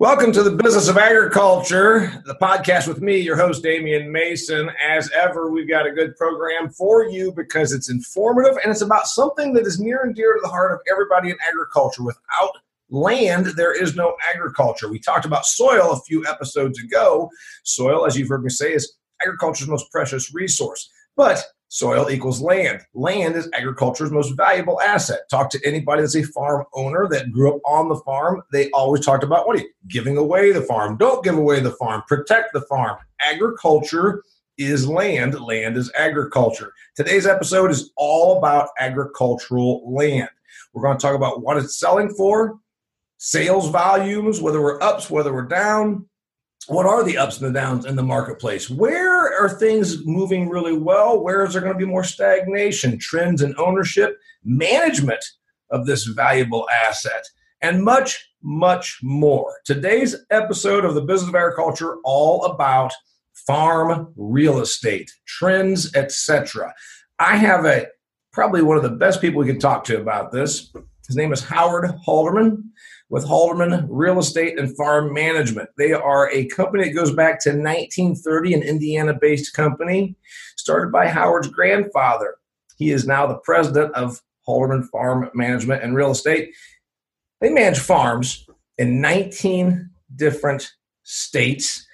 Welcome to the Business of Agriculture, the podcast with me, your host, Damian Mason. As ever, we've got a good program for you because it's informative and it's about something that is near and dear to the heart of everybody in agriculture. Without land, there is no agriculture. We talked about soil a few episodes ago. Soil, as you've heard me say, is agriculture's most precious resource. But Soil equals land. Land is agriculture's most valuable asset. Talk to anybody that's a farm owner that grew up on the farm. They always talked about what are you giving away the farm? Don't give away the farm. Protect the farm. Agriculture is land. Land is agriculture. Today's episode is all about agricultural land. We're going to talk about what it's selling for, sales volumes, whether we're ups, whether we're down, what are the ups and the downs in the marketplace? Where are things moving really well? Where is there going to be more stagnation? Trends in ownership, management of this valuable asset, and much, much more. Today's episode of the Business of Agriculture all about farm real estate, trends, etc. I have a probably one of the best people we can talk to about this. His name is Howard Halderman with Halderman Real Estate and Farm Management. They are a company that goes back to 1930, an Indiana based company started by Howard's grandfather. He is now the president of Halderman Farm Management and Real Estate. They manage farms in 19 different states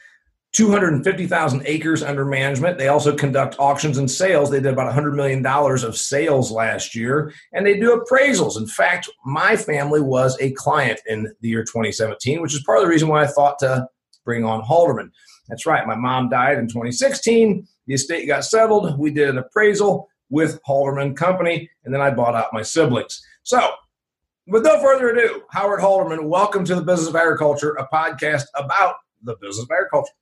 250,000 acres under management. They also conduct auctions and sales. They did about $100 million of sales last year, and they do appraisals. In fact, my family was a client in the year 2017, which is part of the reason why I thought to bring on Halderman. That's right, my mom died in 2016. The estate got settled. We did an appraisal with Halderman Company, and then I bought out my siblings. So, with no further ado, Howard Halderman, welcome to the Business of Agriculture, a podcast about the business of agriculture.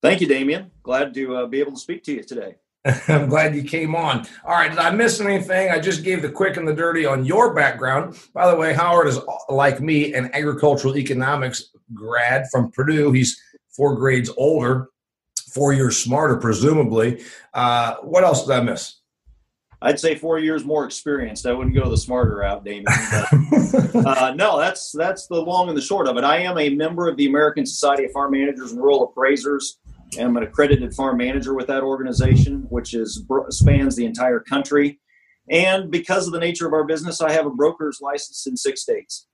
Thank you, Damian. Glad to uh, be able to speak to you today. I'm glad you came on. All right, did I miss anything? I just gave the quick and the dirty on your background. By the way, Howard is like me, an agricultural economics grad from Purdue. He's four grades older, four years smarter, presumably. Uh, what else did I miss? I'd say four years more experienced. I wouldn't go the smarter route, Damian. But, uh, no, that's that's the long and the short of it. I am a member of the American Society of Farm Managers and Rural Appraisers. I'm an accredited farm manager with that organization, which is spans the entire country. And because of the nature of our business, I have a broker's license in six states.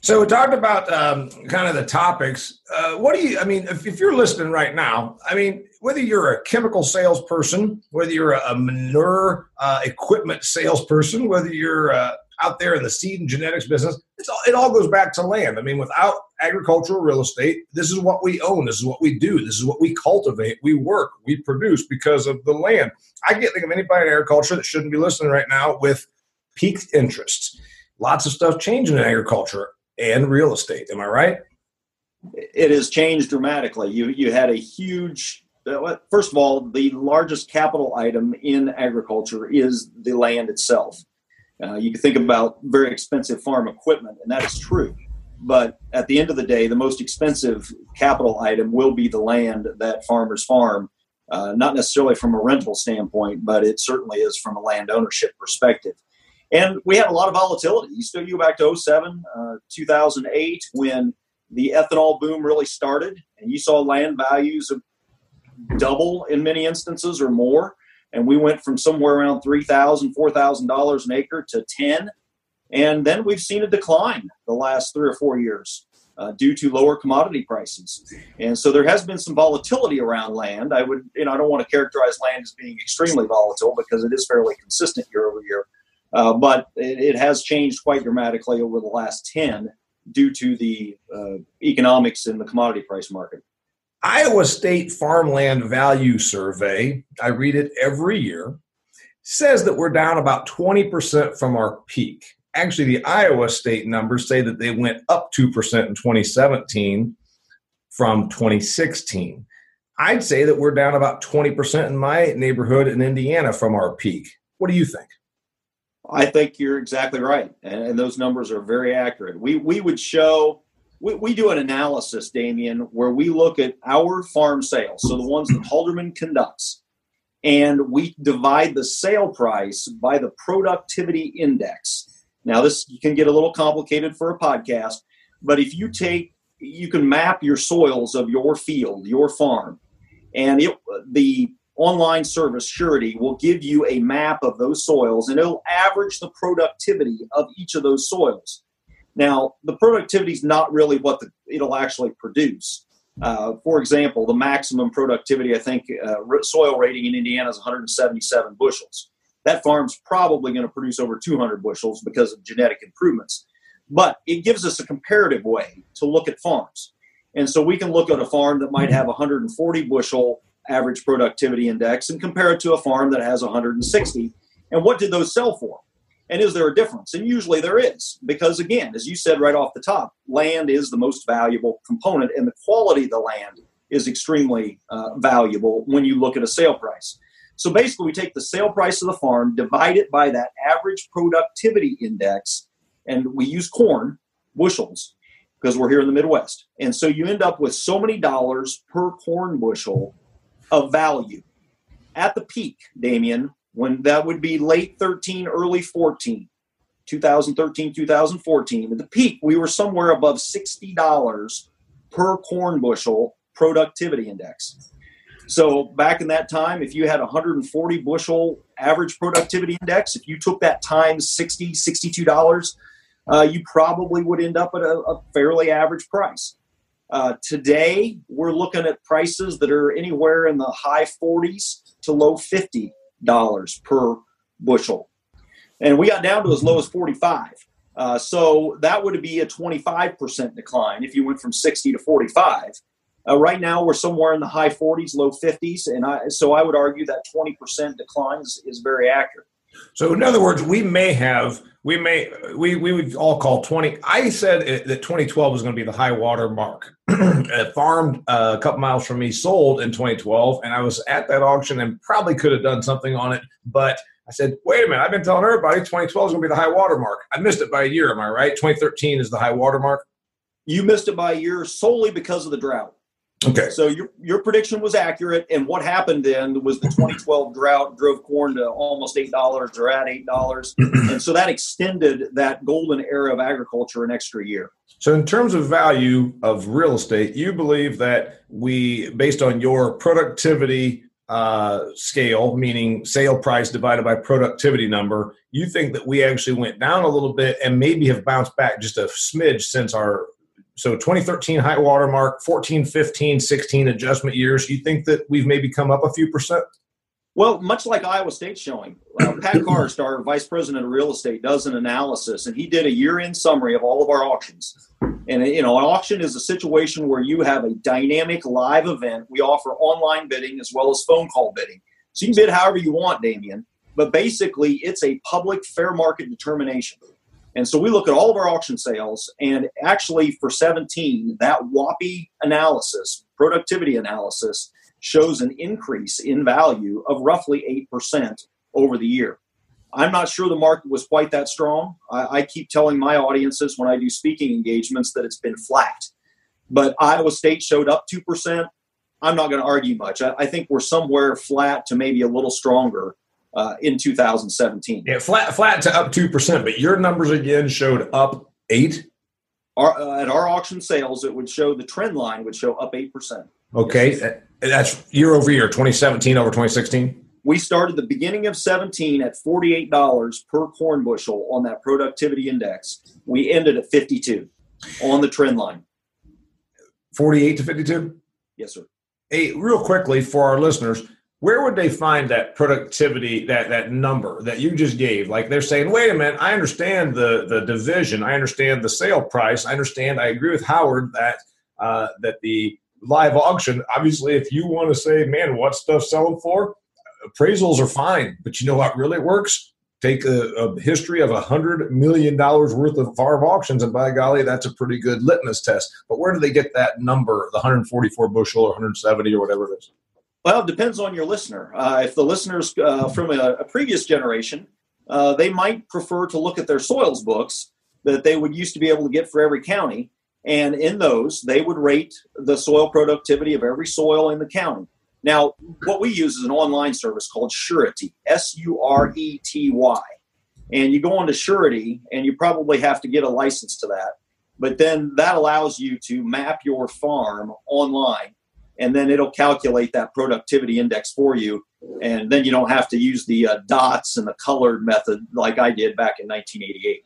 So we talked about um, kind of the topics. Uh, what do you? I mean, if, if, you're listening right now, I mean, whether you're a chemical salesperson, whether you're a manure uh, equipment salesperson, whether you're uh, out there in the seed and genetics business, all, it all goes back to land. I mean, without agricultural real estate, this is what we own. This is what we do. This is what we cultivate. We work. We produce because of the land. I can't think of anybody in agriculture that shouldn't be listening right now with peaked interest. Lots of stuff changing in agriculture and real estate. Am I right? It has changed dramatically. You you had a huge. Uh, first of all, the largest capital item in agriculture is the land itself. Uh, you can think about very expensive farm equipment, and that is true. But at the end of the day, the most expensive capital item will be the land that farmers farm, uh, not necessarily from a rental standpoint, but it certainly is from a land ownership perspective. And we had a lot of volatility. You still go back to 07, uh, 2008, when the ethanol boom really started, and you saw land values double in many instances or more. And we went from somewhere around $3,000, $4,000 an acre to 10. And then we've seen a decline the last three or four years. Uh, due to lower commodity prices. And so there has been some volatility around land. I would, you know, I don't want to characterize land as being extremely volatile because it is fairly consistent year over year. Uh, but it, it, has changed quite dramatically over the last 10 due to the uh, economics in the commodity price market. Iowa State Farmland Value Survey, I read it every year, says that we're down about 20% from our peak. Actually, the Iowa State numbers say that they went up 2% in 2017 from 2016. I'd say that we're down about 20% in my neighborhood in Indiana from our peak. What do you think? I think you're exactly right, and, those numbers are very accurate. We we would show we, we do an analysis, Damian, where we look at our farm sales, so the ones that Halderman conducts, and we divide the sale price by the productivity index. Now, this can get a little complicated for a podcast, but if you take you can map your soils of your field, your farm, and it, the online service Surety will give you a map of those soils and it'll average the productivity of each of those soils. Now, the productivity is not really what the, it'll actually produce. Uh, for example, the maximum productivity, I think, uh, soil rating in Indiana is 177 bushels. That farm's probably going to produce over 200 bushels because of genetic improvements. But it gives us a comparative way to look at farms. And so we can look at a farm that might have 140 bushel average productivity index and compare it to a farm that has 160. And what did those sell for? And is there a difference? And usually there is, because again, as you said right off the top, land is the most valuable component, and the quality of the land is extremely uh, valuable when you look at a sale price. So basically, we take the sale price of the farm, divide it by that average productivity index, and we use corn bushels because we're here in the Midwest. And so you end up with so many dollars per corn bushel of value. At the peak, Damian, when that would be late 13, early 14, 2013, 2014, at the peak, we were somewhere above $60 per corn bushel productivity index. So back in that time, if you had 140 bushel average productivity index, if you took that times 60, $62, uh, you probably would end up at a, a fairly average price. Uh, today, we're looking at prices that are anywhere in the high 40s to low 50 dollars per bushel, and we got down to as low as 45. Uh, so that would be a 25% decline if you went from 60 to 45. Uh, right now, we're somewhere in the high 40s, low 50s, and I, so I would argue that 20% decline is, is very accurate. So, in other words, we may have, we may, we, we would all call 20. I said that 2012 was going to be the high water mark. a farm uh, a couple miles from me sold in 2012, and I was at that auction and probably could have done something on it, but I said, wait a minute, I've been telling everybody 2012 is going to be the high water mark. I missed it by a year, am I right? 2013 is the high water mark. You missed it by a year solely because of the drought. Okay. So your your prediction was accurate, and what happened then was the 2012 drought drove corn to almost eight dollars or at eight dollars, and so that extended that golden era of agriculture an extra year. So, in terms of value of real estate, you believe that we, based on your productivity uh, scale, meaning sale price divided by productivity number, you think that we actually went down a little bit and maybe have bounced back just a smidge since our so 2013 high water mark 14 15 16 adjustment years you think that we've maybe come up a few percent? Well much like iowa state showing uh, pat karst our vice president of real estate does an analysis and he did a year-end summary of all of our auctions. And you know an auction is a situation where you have a dynamic live event. We offer online bidding as well as phone call bidding. So you can bid however you want damian but basically it's a public fair market determination and so we look at all of our auction sales, and actually for 17, that WAPI analysis, productivity analysis, shows an increase in value of roughly 8% over the year. I'm not sure the market was quite that strong. I, I, keep telling my audiences when I do speaking engagements that it's been flat. But Iowa State showed up 2%. I'm not going to argue much. I, I think we're somewhere flat to maybe a little stronger uh, in 2017. Yeah, flat flat to up two percent, but your numbers again showed up eight. Our, uh, at our auction sales, it would show the trend line would show up eight percent. Okay, yes. that's year over year, 2017 over 2016. We started the beginning of 17 at $48 per corn bushel on that productivity index. We ended at 52 on the trend line. 48 to 52? Yes, sir. Hey, real quickly for our listeners, where would they find that productivity that that number that you just gave? Like they're saying wait a minute i understand the the division. I understand the sale price. I understand i agree with howard that uh, that the live auction obviously if you want to say man what stuff selling for appraisals are fine but you know what really works? Take a, a history of a hundred million dollars worth of farm auctions and by golly that's a pretty good litmus test. But where do they get that number the 144 bushel or 170 or whatever it is well, it depends on your listener. Uh, if the listeners uh, from a, a, previous generation, uh, they might prefer to look at their soils books that they would used to be able to get for every county. And in those, they would rate the soil productivity of every soil in the county. Now, what we use is an online service called Surety, S U R E T Y. And you go on to Surety, and you probably have to get a license to that. But then that allows you to map your farm online, and then it'll calculate that productivity index for you. And then you don't have to use the uh, dots and the colored method like I did back in 1988.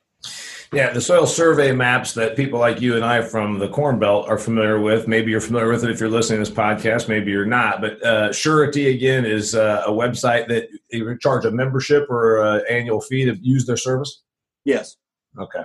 Yeah, the soil survey maps that people like you and I from the Corn Belt are familiar with. Maybe you're familiar with it if you're listening to this podcast. Maybe you're not. But uh, Surety again is uh, a website that you charge a membership or an annual fee to use their service. Yes. Okay.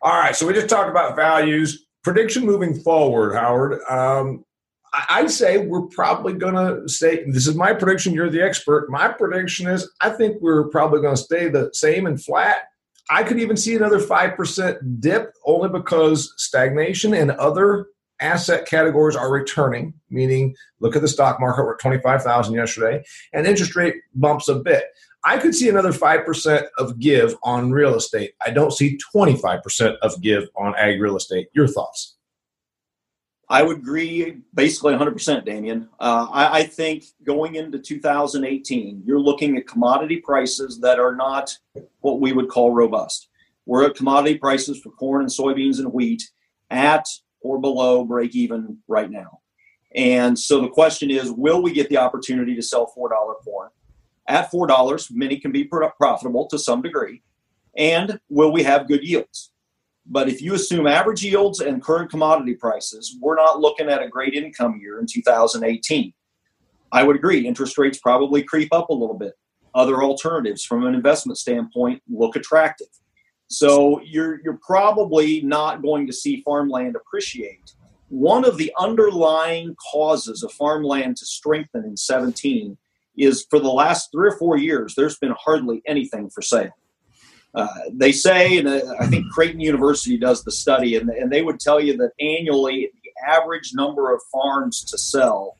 All right. So we just talked about values. Prediction moving forward, Howard. Um, I'd say we're probably going to stay. This is my prediction. You're the expert. My prediction is I think we're probably going to stay the same and flat I could even see another 5% dip only because stagnation and other asset categories are returning, meaning look at the stock market, we're at 25,000 yesterday, and interest rate bumps a bit. I could see another 5% of give on real estate. I don't see 25% of give on ag real estate. Your thoughts? I would agree basically 100%, Damian. Uh, I, I, think going into 2018, you're looking at commodity prices that are not what we would call robust. We're at commodity prices for corn and soybeans and wheat at or below break even right now. And so the question is will we get the opportunity to sell $4 corn? At $4, many can be profitable to some degree. And will we have good yields? But if you assume average yields and current commodity prices, we're not looking at a great income year in 2018. I would agree, interest rates probably creep up a little bit. Other alternatives from an investment standpoint look attractive. So you're you're probably not going to see farmland appreciate. One of the underlying causes of farmland to strengthen in 17 is for the last 3 or 4 years there's been hardly anything for sale. Uh, they say, and uh, I think Creighton University does the study, and, and they would tell you that annually the average number of farms to sell,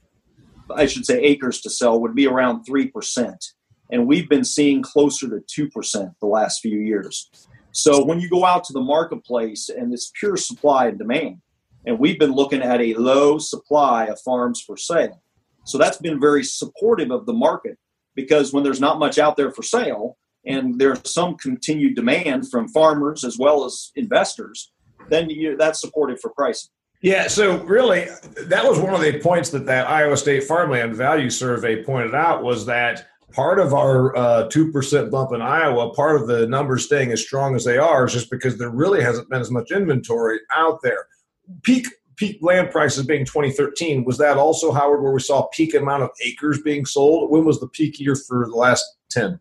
I should say acres to sell, would be around 3%. And we've been seeing closer to 2% the last few years. So when you go out to the marketplace and it's pure supply and demand, and we've been looking at a low supply of farms for sale. So that's been very supportive of the market because when there's not much out there for sale, and there's some continued demand from farmers as well as investors, then you, that's supportive for pricing. Yeah, so really, that was one of the points that that Iowa State Farmland Value Survey pointed out was that part of our uh, two percent bump in Iowa, part of the numbers staying as strong as they are, is just because there really hasn't been as much inventory out there. Peak peak land prices being 2013 was that also Howard, where we saw peak amount of acres being sold? When was the peak year for the last ten?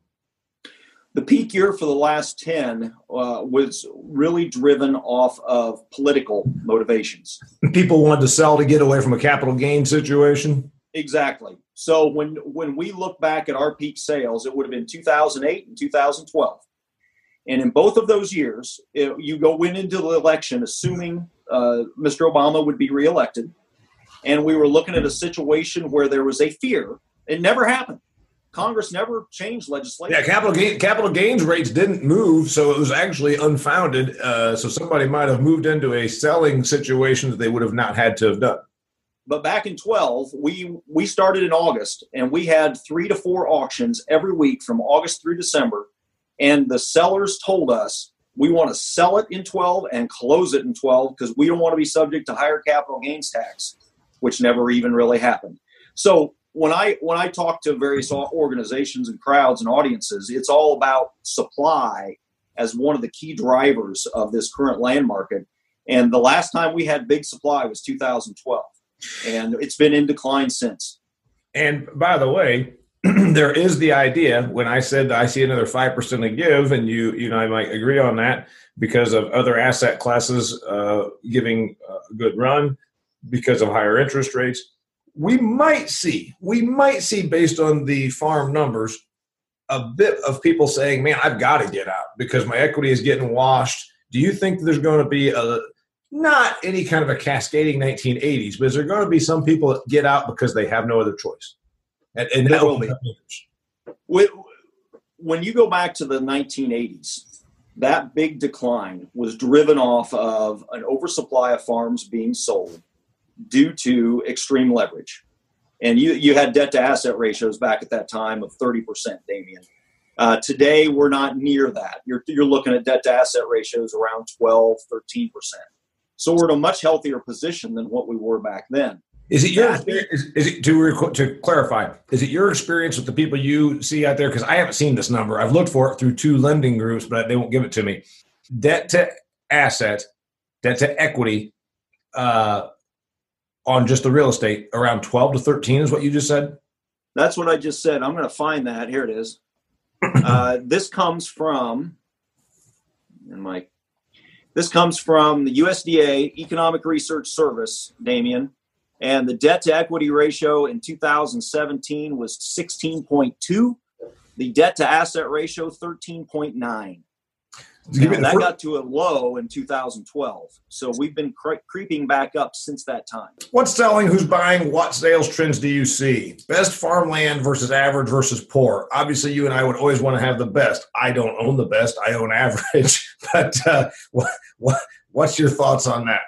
The peak year for the last 10 uh, was really driven off of political motivations. People wanted to sell to get away from a capital gain situation. Exactly. So when when we look back at our peak sales, it would have been 2008 and 2012. And in both of those years, it, you go into the election assuming uh, Mr. Obama would be reelected. And we were looking at a situation where there was a fear. It never happened Congress never changed legislation. Yeah, capital gain, capital gains rates didn't move, so it was actually unfounded. Uh, so somebody might have moved into a selling situation that they would have not had to have done. But back in 12, we we started in August, and we had three to four auctions every week from August through December. And the sellers told us we want to sell it in 12 and close it in 12 because we don't want to be subject to higher capital gains tax, which never even really happened. So when I when I talk to various organizations and crowds and audiences, it's all about supply as one of the key drivers of this current land market. And the last time we had big supply was 2012, and it's been in decline since. And by the way, there is the idea when I said I see another five percent to give, and you you know I might agree on that because of other asset classes uh, giving a good run because of higher interest rates we might see, we might see based on the farm numbers, a bit of people saying, man, I've got to get out because my equity is getting washed. Do you think there's going to be a, not any kind of a cascading 1980s, but is there going to be some people that get out because they have no other choice? And, and that will be. When you go back to the 1980s, that big decline was driven off of an oversupply of farms being sold due to extreme leverage. And you, you had debt to asset ratios back at that time of 30%, Damian. Uh, today, we're not near that. You're, you're looking at debt to asset ratios around 12, 13%. So we're in a much healthier position than what we were back then. Is it your is, is it to to clarify? Is it your experience with the people you see out there? Because I haven't seen this number. I've looked for it through two lending groups, but they won't give it to me. Debt to asset, debt to equity, uh, on just the real estate, around twelve to thirteen is what you just said. That's what I just said. I'm going to find that. Here it is. uh, this comes from, and Mike, this comes from the USDA Economic Research Service, Damian and the debt to equity ratio in 2017 was 16.2 the debt to asset ratio 13.9 now, that got to a low in 2012 so we've been cre- creeping back up since that time. What's selling? Who's buying what sales trends do you see? Best farmland versus average versus poor. Obviously you and i would always want to have the best. I don't own the best. I own average. But uh, what, what, what's your thoughts on that?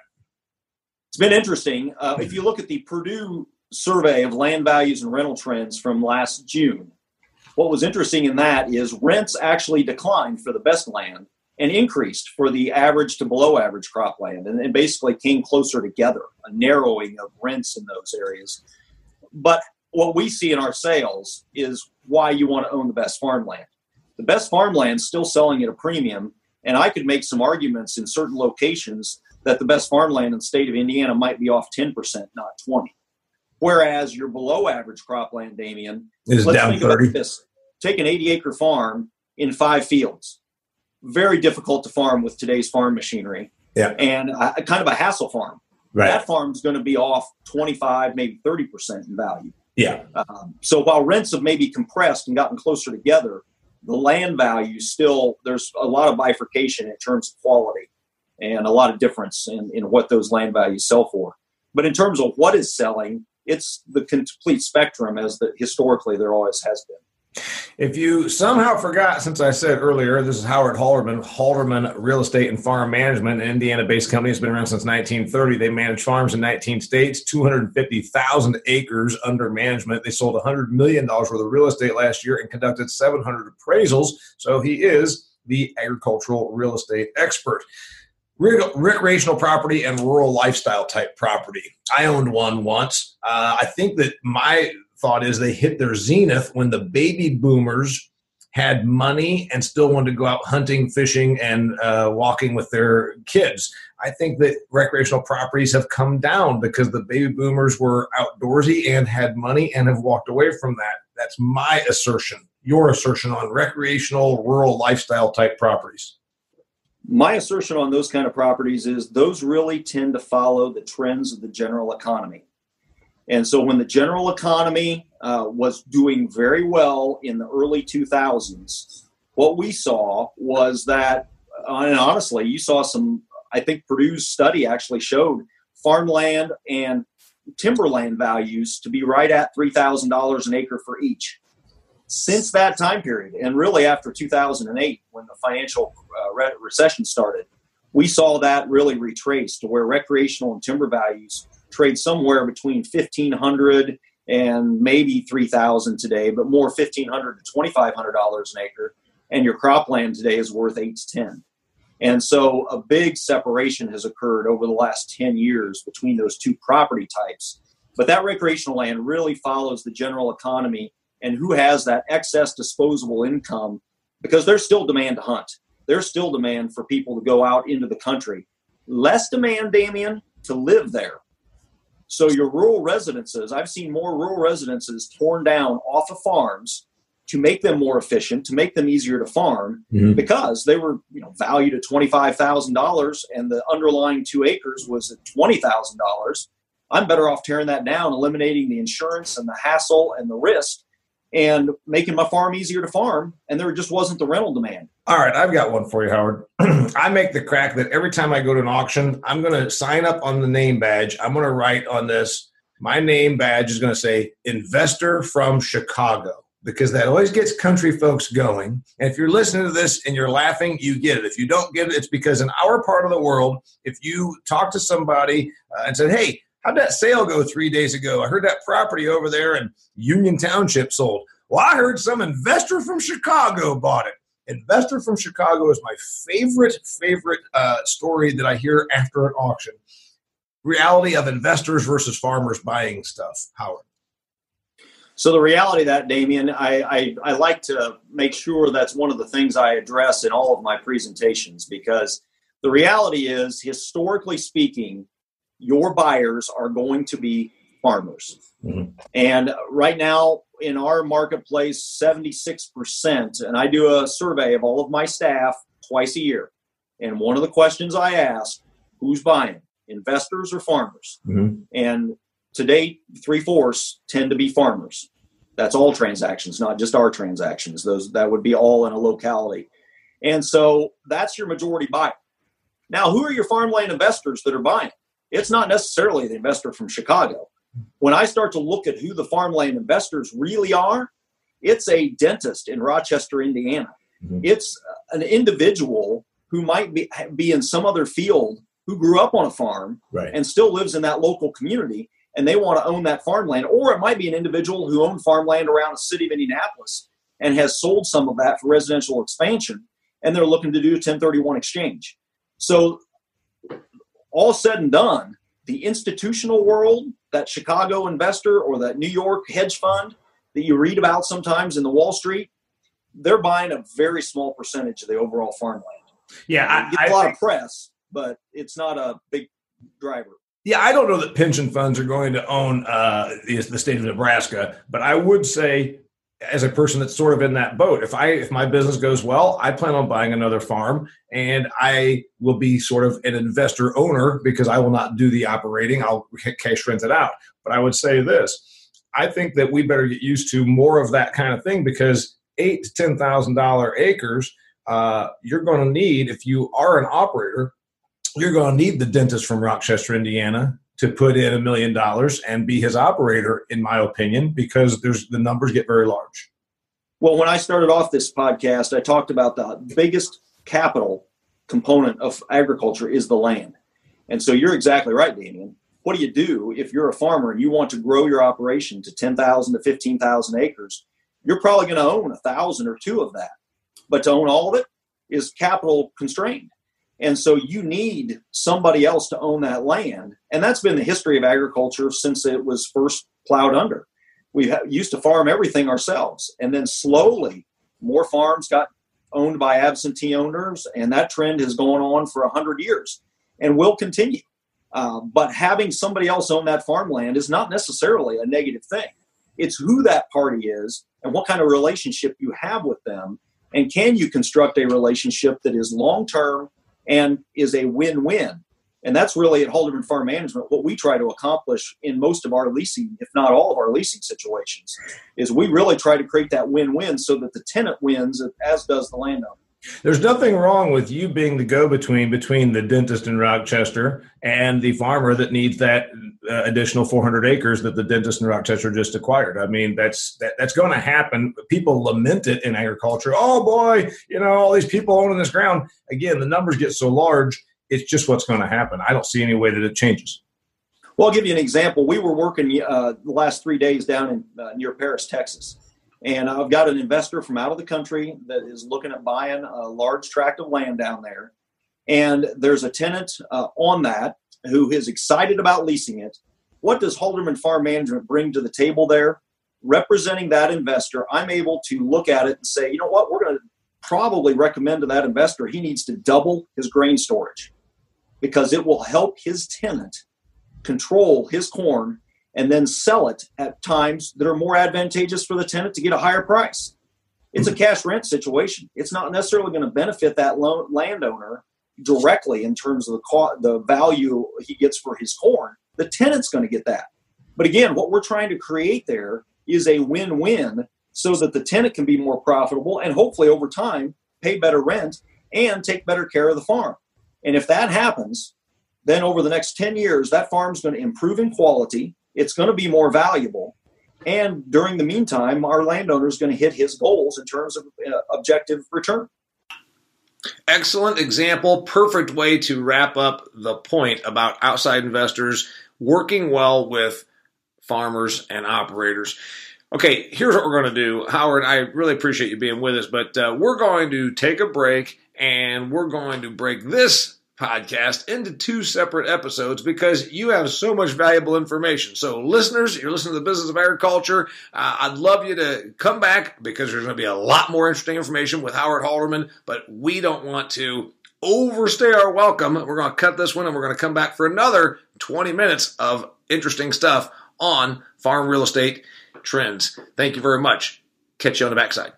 It's been interesting. Uh, if you look at the Purdue survey of land values and rental trends from last June, what was interesting in that is rents actually declined for the best land and increased for the average to below average cropland and, and basically came closer together, a narrowing of rents in those areas. But what we see in our sales is why you want to own the best farmland. The best farmland still selling at a premium, and I could make some arguments in certain locations that the best farmland in the state of Indiana might be off 10%, not 20. Whereas your below average cropland, Damian, is down 30. this. Take an 80 acre farm in five fields. Very difficult to farm with today's farm machinery. Yeah. And a, kind of a hassle farm. Right. That farm's going to be off 25, maybe 30% in value. Yeah. Um, so while rents have maybe compressed and gotten closer together, the land value still, there's a lot of bifurcation in terms of quality and a lot of difference in, in what those land values sell for. But in terms of what is selling, it's the complete spectrum as the historically there always has been. If you somehow forgot, since I said earlier, this is Howard Halderman, Halderman Real Estate and Farm Management, an Indiana-based company has been around since 1930. They manage farms in 19 states, 250,000 acres under management. They sold 100 million dollars worth of real estate last year and conducted 700 appraisals. So he is the agricultural real estate expert recreational property and rural lifestyle type property. I owned one once. Uh, I think that my thought is they hit their zenith when the baby boomers had money and still wanted to go out hunting, fishing, and uh, walking with their kids. I think that recreational properties have come down because the baby boomers were outdoorsy and had money and have walked away from that. That's my assertion. Your assertion on recreational, rural lifestyle type properties my assertion on those kind of properties is those really tend to follow the trends of the general economy. And so when the general economy uh, was doing very well in the early 2000s, what we saw was that, uh, and honestly, you saw some, I think Purdue's study actually showed farmland and timberland values to be right at $3,000 an acre for each since that time period, and really after 2008, when the financial uh, re- recession started, we saw that really retrace to where recreational and timber values trade somewhere between 1500 and maybe 3000 today, but more 1500 to 2500 dollars an acre, and your cropland today is worth 8 to 10. And so a big separation has occurred over the last 10 years between those two property types. But that recreational land really follows the general economy and who has that excess disposable income because there's still demand to hunt. There's still demand for people to go out into the country. Less demand, Damian, to live there. So your rural residences, I've seen more rural residences torn down off of farms to make them more efficient, to make them easier to farm, mm-hmm. because they were, you know, valued at twenty five thousand dollars, and the underlying two acres was at twenty thousand dollars. I'm better off tearing that down, eliminating the insurance and the hassle and the risk, and making my farm easier to farm. And there just wasn't the rental demand. All right, I've got one for you, Howard. I make the crack that every time I go to an auction, I'm going to sign up on the name badge. I'm going to write on this. My name badge is going to say investor from Chicago because that always gets country folks going. And if you're listening to this and you're laughing, you get it. If you don't get it, it's because in our part of the world, if you talk to somebody uh, and said, hey, How'd that sale go three days ago? I heard that property over there in Union Township sold. Well, I heard some investor from Chicago bought it. Investor from Chicago is my favorite, favorite uh, story that I hear after an auction. Reality of investors versus farmers buying stuff. Howard. So the reality of that, Damian, I, I, I, like to make sure that's one of the things I address in all of my presentations because the reality is, historically speaking, your buyers are going to be farmers. Mm-hmm. And right now in our marketplace, 76%, and I do a survey of all of my staff twice a year. And one of the questions I ask, who's buying, investors or farmers? Mm-hmm. And to date, three fourths tend to be farmers. That's all transactions, not just our transactions. Those that would be all in a locality. And so that's your majority buyer. Now, who are your farmland investors that are buying? It's not necessarily the investor from Chicago. When I start to look at who the farmland investors really are, it's a dentist in Rochester, Indiana. Mm-hmm. It's an individual who might be, be in some other field who grew up on a farm right. and still lives in that local community and they want to own that farmland. Or it might be an individual who owned farmland around the city of Indianapolis and has sold some of that for residential expansion and they're looking to do a 1031 exchange. So, all said and done, the institutional world, that Chicago investor or that New York hedge fund that you read about sometimes in the Wall Street, they're buying a very small percentage of the overall farmland. Yeah, I, get a lot of press, but it's not a big driver. Yeah, I don't know that pension funds are going to own uh, the, the state of Nebraska, but I would say as a person that's sort of in that boat. If i if my business goes well i plan on buying another farm and i will be sort of an investor owner because i will not do the operating. I'll cash rent it out. But i would say this i think that we better get used to more of that kind of thing because eight to ten thousand dollar acres uh, you're going to need if you are an operator you're going to need the dentist from rochester indiana to put in a million dollars and be his operator, in my opinion, because there's the numbers get very large. Well, when I started off this podcast, I talked about the biggest capital component of agriculture is the land. And so you're exactly right, Damian. What do you do if you're a farmer and you want to grow your operation to 10,000 to 15,000 acres? You're probably going to own a thousand or two of that. But to own all of it is capital constrained. And so you need somebody else to own that land. And that's been the history of agriculture since it was first plowed under. We used to farm everything ourselves. And then slowly, more farms got owned by absentee owners. And that trend has gone on for 100 years and will continue. Uh, but having somebody else own that farmland is not necessarily a negative thing. It's who that party is and what kind of relationship you have with them. And can you construct a relationship that is long term and is a win-win. And that's really at Halderman Farm Management what we try to accomplish in most of our leasing, if not all of our leasing situations, is we really try to create that win-win so that the tenant wins as does the landowner. There's nothing wrong with you being the go-between between the dentist in Rochester and the farmer that needs that uh, additional 400 acres that the dentist in Rochester just acquired. I mean, that's that, that's going to happen. People lament it in agriculture. Oh boy, you know all these people owning this ground. Again, the numbers get so large. It's just what's going to happen. I don't see any way that it changes. Well, I'll give you an example. We were working uh, the last three days down in uh, near Paris, Texas and I've got an investor from out of the country that is looking at buying a large tract of land down there. And there's a tenant uh, on that who is excited about leasing it. What does Halderman Farm Management bring to the table there? Representing that investor, I'm able to look at it and say, you know what, we're going to probably recommend to that investor he needs to double his grain storage because it will help his tenant control his corn and then sell it at times that are more advantageous for the tenant to get a higher price. It's a cash rent situation. It's not necessarily going to benefit that landowner directly in terms of the cost, the value he gets for his corn. The tenant's going to get that. But again, what we're trying to create there is a win-win so that the tenant can be more profitable and hopefully over time pay better rent and take better care of the farm. And if that happens, then over the next 10 years, that farm's going to improve in quality it's going to be more valuable. And during the meantime, our landowner is going to hit his goals in terms of uh, objective return. Excellent example. Perfect way to wrap up the point about outside investors working well with farmers and operators. Okay, here's what we're going to do. Howard, I really appreciate you being with us, but uh, we're going to take a break and we're going to break this podcast into two separate episodes because you have so much valuable information. So, listeners, you're listening to the business of agriculture. Uh, I'd love you to come back because there's going to be a lot more interesting information with Howard Halderman, but we don't want to overstay our welcome. We're going to cut this one and we're going to come back for another 20 minutes of interesting stuff on farm real estate trends. Thank you very much. Catch you on the backside.